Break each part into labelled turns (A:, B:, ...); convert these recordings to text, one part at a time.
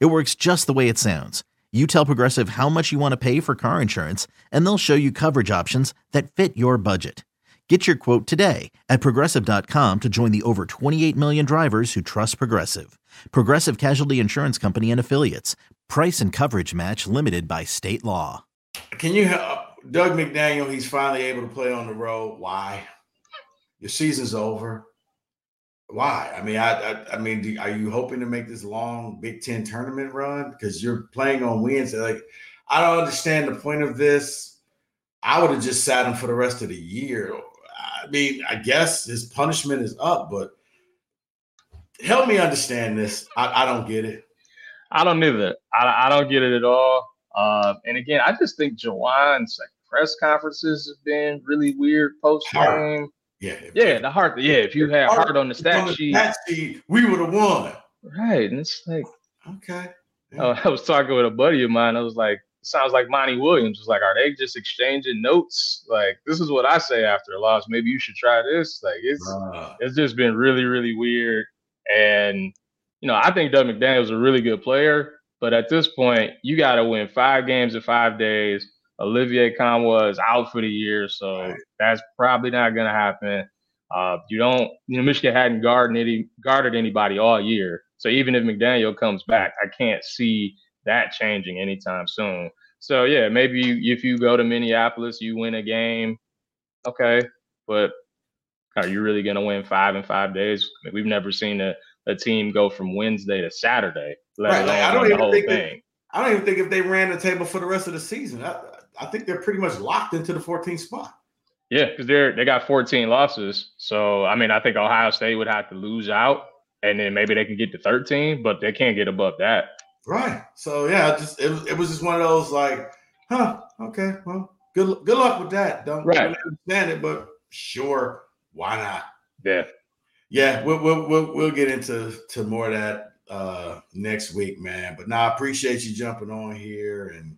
A: It works just the way it sounds. You tell Progressive how much you want to pay for car insurance, and they'll show you coverage options that fit your budget. Get your quote today at progressive.com to join the over 28 million drivers who trust Progressive. Progressive Casualty Insurance Company and Affiliates. Price and coverage match limited by state law.
B: Can you help Dug McDaniel? He's finally able to play on the road. Why? Your season's over. Why? I mean, I, I, I mean, do, are you hoping to make this long Big Ten tournament run because you're playing on Wednesday? Like, I don't understand the point of this. I would have just sat him for the rest of the year. I mean, I guess his punishment is up, but help me understand this. I, I don't get it.
C: I don't either. I, I don't get it at all. Uh, and again, I just think Juwan's like press conferences have been really weird post game.
B: Yeah.
C: Yeah, the heart. Yeah, if you had heart on the stat
B: on
C: sheet,
B: we would have won.
C: right? And it's like,
B: Okay.
C: oh, I was talking with a buddy of mine. I was like, sounds like Monty Williams was like, are they just exchanging notes? Like, this is what I say after a loss. Maybe you should try this. Like, it's
B: Uh,
C: it's just been really, really weird. And you know, I think Dug McDaniel's a really good player, but at this point, you got to win five games in five days. Olivier Nkamhoua is out for the year, so
B: Right.
C: that's probably not going to happen. Uh, you don't, you know, Michigan hadn't guarded any guarded anybody all year, so even if McDaniel comes back, I can't see that changing anytime soon. So yeah, maybe you, if you go to Minneapolis, you win a game, okay, but are you really going to win five in five days? I mean, we've never seen a, a team go from Wednesday to Saturday, let
B: Right, like, I
C: alone
B: don't
C: win the
B: even
C: whole
B: think
C: thing.
B: I don't even think if they ran the table for the rest of the season, I, I think they're pretty much locked into the 14th spot.
C: Yeah, because they're they got 14 losses. So I mean, I think Ohio State would have to lose out, and then maybe they can get to 13, but they can't get above that.
B: Right. So yeah, just it, was- it was just one of those like, huh? Okay, well, good good luck with that. Don't
C: Right.
B: really understand it, but sure, why not?
C: Yeah,
B: Yeah, we'll we'll we'll, we'll get into to more of that uh next week, man. But now I appreciate you jumping on here and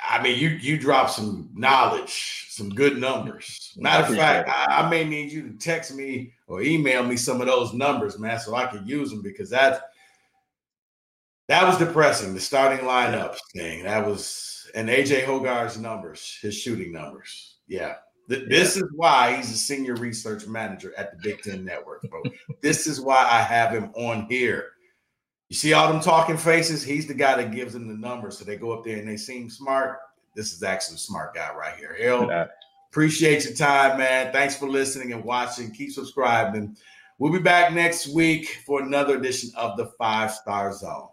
B: I mean you you dropped some knowledge, some good numbers. Matter of fact. I, I may need you to text me or email me some of those numbers, man, so I can use them because that that was depressing. The starting lineup thing that was and AJ Hoggard's numbers, his shooting numbers. Yeah. Th- This is why he's a senior research manager at the Big Ten Network, bro. this is why I have him on here. You see all them talking faces? He's the guy that gives them the numbers. So they go up there and they seem smart. This is actually a smart guy right here. Hell,
C: Yeah.
B: appreciate your time, man. Thanks for listening and watching. Keep subscribing. We'll be back next week for another edition of the Five Star Zone.